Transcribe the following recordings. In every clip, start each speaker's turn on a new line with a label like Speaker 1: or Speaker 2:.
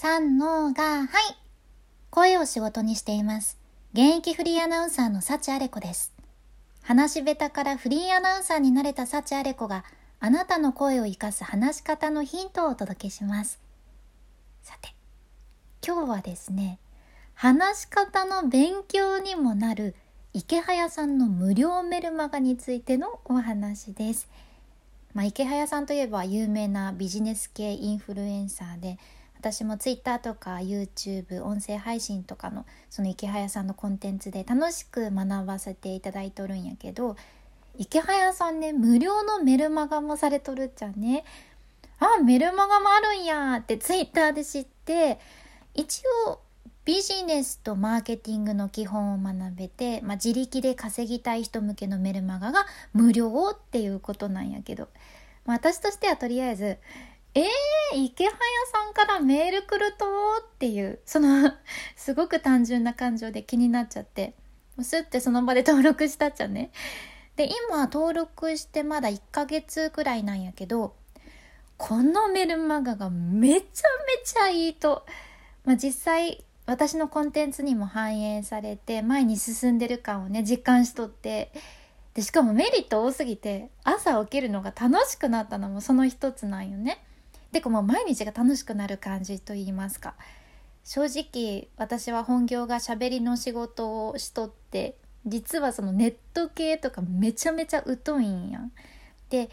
Speaker 1: 三のが、はい。声を仕事にしています。現役フリーアナウンサーの幸あれ子です。話し下手からフリーアナウンサーになれた幸あれ子が、あなたの声を活かす話し方のヒントをお届けします。さて、今日はですね、話し方の勉強にもなる池早さんの無料メルマガについてのお話です。まあ、池早さんといえば有名なビジネス系インフルエンサーで私も Twitter とか YouTube 音声配信とかのその池早さんのコンテンツで楽しく学ばせていただいとるんやけど池早さんね無料のメルマガもされとるっちゃね。あメルマガもあるんやって Twitter で知って一応ビジネスとマーケティングの基本を学べて、まあ、自力で稼ぎたい人向けのメルマガが無料っていうことなんやけど、まあ、私としてはとりあえずえー、池早さんからメール来るとっていうその すごく単純な感情で気になっちゃって。スッてその場で登録したっちゃね。で今登録してまだ1ヶ月くらいなんやけどこのメルマガがめちゃめちゃいいと、まあ、実際私のコンテンツにも反映されて前に進んでる感をね実感しとって。でしかもメリット多すぎて朝起きるのが楽しくなったのもその一つなんよね。でも毎日が楽しくなる感じと言いますか正直私は本業がしゃべりの仕事をしとって実はそのネット系とかめちゃめちゃ疎いんや。で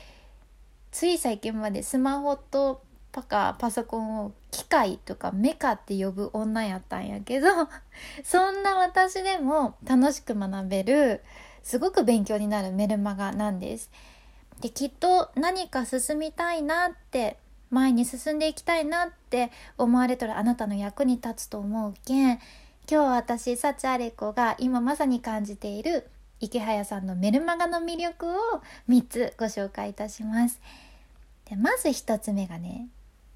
Speaker 1: つい最近までスマホとパカパソコンを機械とかメカって呼ぶ女やったんやけど そんな私でも楽しく学べるすごく勉強になるメルマガなんです。できっと何か進みたいなって前に進んでいきたいなって思われとるあなたの役に立つと思うけん今日私幸あれ子が今まさに感じている池早さんのメルマガの魅力を3つご紹介いたします。でまず1つ目がね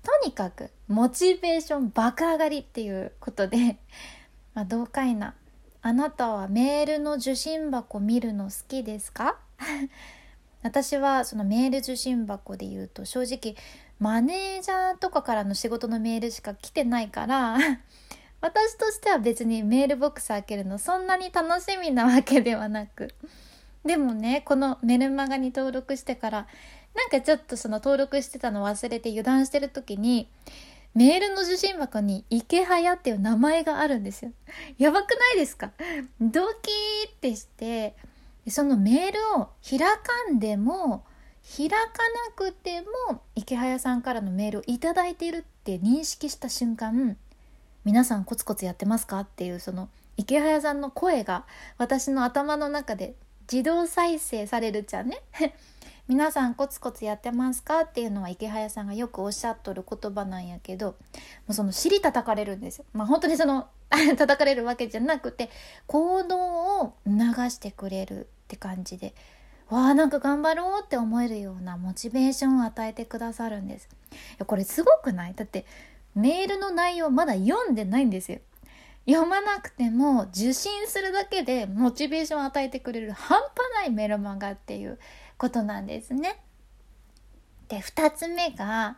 Speaker 1: とにかくモチベーション爆上がりっていうことで、まあ、どうかいな。あなたはメールの受信箱見るの好きですか？私はそのメール受信箱で言うと正直マネージャーとかからの仕事のメールしか来てないから 私としては別にメールボックス開けるのそんなに楽しみなわけではなくでもねこのメルマガに登録してからなんかちょっとその登録してたの忘れて油断してる時に、メールの受信箱に池早っていう名前があるんですよ。やばくないですか？ドキーってして、そのメールを開かんでも、開かなくても池早さんからのメールを頂いているって認識した瞬間、皆さんコツコツやってますかっていうその池早さんの声が私の頭の中で自動再生されるじゃんね。皆さんコツコツやってますかっていうのは池早さんがよくおっしゃっとる言葉なんやけどもうその尻叩かれるんですよ。まあ本当にその 叩かれるわけじゃなくて行動を促してくれるって感じでわあなんか頑張ろうって思えるようなモチベーションを与えてくださるんです。いやこれすごくない？だってメールの内容まだ読んでないんですよ。読まなくても受信するだけでモチベーションを与えてくれる半端ないメルマガっていうことなんですね。で2つ目が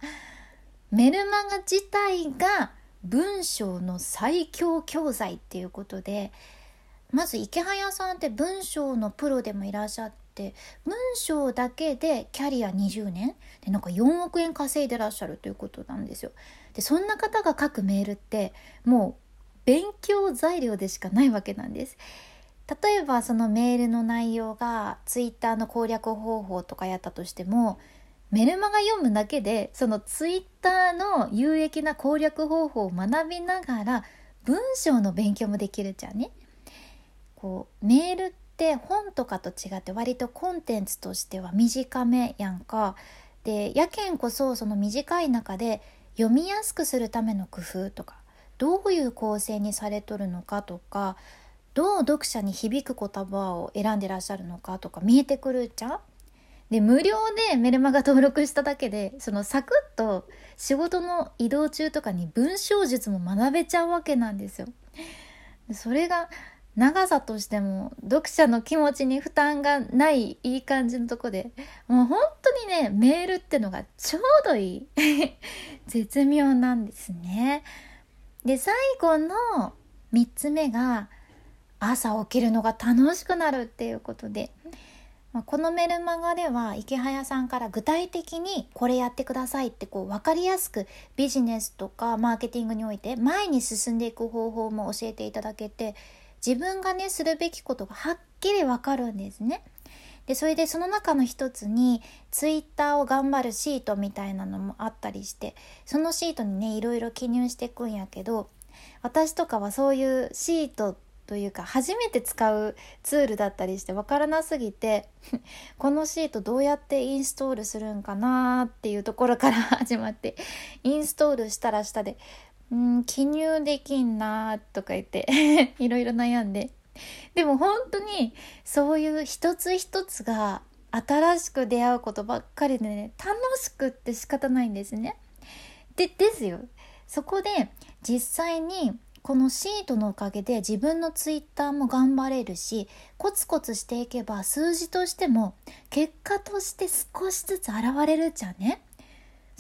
Speaker 1: メルマガ自体が文章の最強教材っていうことでまず池早さんって文章のプロでもいらっしゃって文章だけでキャリア20年でなんか4億円稼いでらっしゃるということなんですよ。でそんな方が書くメールってもう勉強材料でしかないわけなんです。例えばそのメールの内容がツイッターの攻略方法とかやったとしてもメルマガ読むだけでそのツイッターの有益な攻略方法を学びながら文章の勉強もできるじゃんね。こうメールって本とかと違って割とコンテンツとしては短めやんか。でやけんこそその短い中で読みやすくするための工夫とかどういう構成にされとるのかとかどう読者に響く言葉を選んでらっしゃるのかとか見えてくるじゃん？で無料でメルマガ登録しただけでそのサクッと仕事の移動中とかに文章術も学べちゃうわけなんですよ。それが長さとしても読者の気持ちに負担がないいい感じのとこでもう本当にねメールってのがちょうどいい 絶妙なんですね。で最後の3つ目が朝起きるのが楽しくなるっていうことで、まあ、このメルマガでは池早さんから具体的にこれやってくださいってこう分かりやすくビジネスとかマーケティングにおいて前に進んでいく方法も教えていただけて自分がねするべきことがはっきり分かるんですね。でそれでその中の一つにツイッターを頑張るシートみたいなのもあったりしてそのシートにねいろいろ記入していくんやけど私とかはそういうシートというか初めて使うツールだったりして分からなすぎて このシートどうやってインストールするんかなっていうところから始まってインストールしたら下で「うん記入できんな」とか言って いろいろ悩んででも本当にそういう一つ一つが新しく出会うことばっかりでね楽しくって仕方ないんですね。でですよそこで実際にこのシートのおかげで自分のツイッターも頑張れるしコツコツしていけば数字としても結果として少しずつ現れるじゃんね。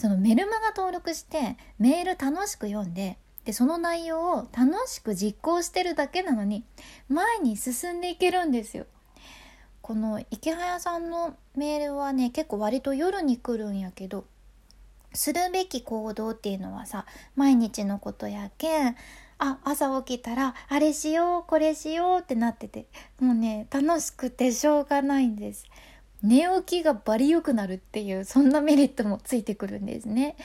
Speaker 1: そのメルマガ登録してメール楽しく読んででその内容を楽しく実行してるだけなのに前に進んでいけるんですよ。この池早さんのメールはね結構割と夜に来るんやけどするべき行動っていうのはさ毎日のことやけんあ朝起きたらあれしようこれしようってなっててもうね楽しくてしょうがないんです寝起きがバリ良くなるっていうそんなメリットもついてくるんですね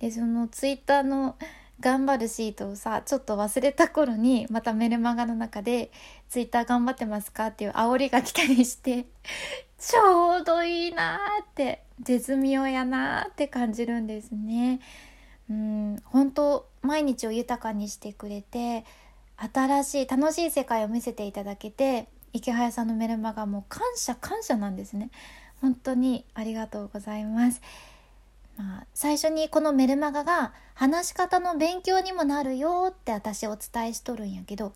Speaker 1: でそのツイッターの頑張るシートをさちょっと忘れた頃にまたメルマガの中で「ツイッター頑張ってますか?」っていう煽りが来たりして ちょうどいいなーって絶妙やなーって感じるんですね。うん本当毎日を豊かにしてくれて新しい楽しい世界を見せていただけて池早さんのメルマガも感謝感謝なんですね。本当にありがとうございます。まあ、最初にこのメルマガが話し方の勉強にもなるよって私お伝えしとるんやけど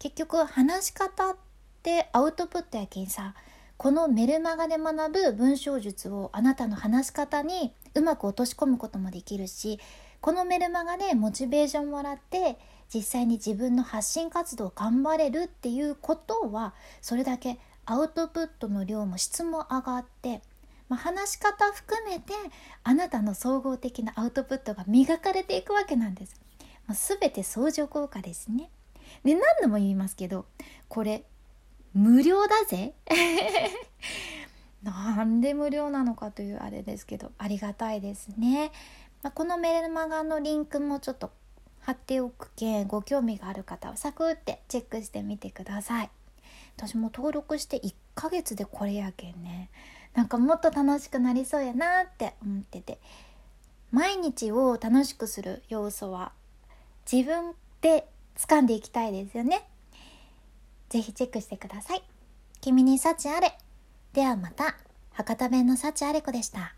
Speaker 1: 結局話し方ってアウトプットやけんさこのメルマガで学ぶ文章術をあなたの話し方にうまく落とし込むこともできるしこのメルマガでモチベーションもらって実際に自分の発信活動を頑張れるっていうことはそれだけアウトプットの量も質も上がってまあ、話し方含めてあなたの総合的なアウトプットが磨かれていくわけなんです。まあ、全て相乗効果ですね。で何度も言いますけどこれ無料だぜ なんで無料なのかというあれですけどありがたいですね。まあ、このメルマガのリンクもちょっと貼っておくけんご興味がある方はサクってチェックしてみてください。私も登録して1ヶ月でこれやけんね。なんかもっと楽しくなりそうやなって思ってて。毎日を楽しくする要素は自分で掴んでいきたいですよね。是非チェックしてください。君に幸あれ。ではまた。博多弁の幸あれ子でした。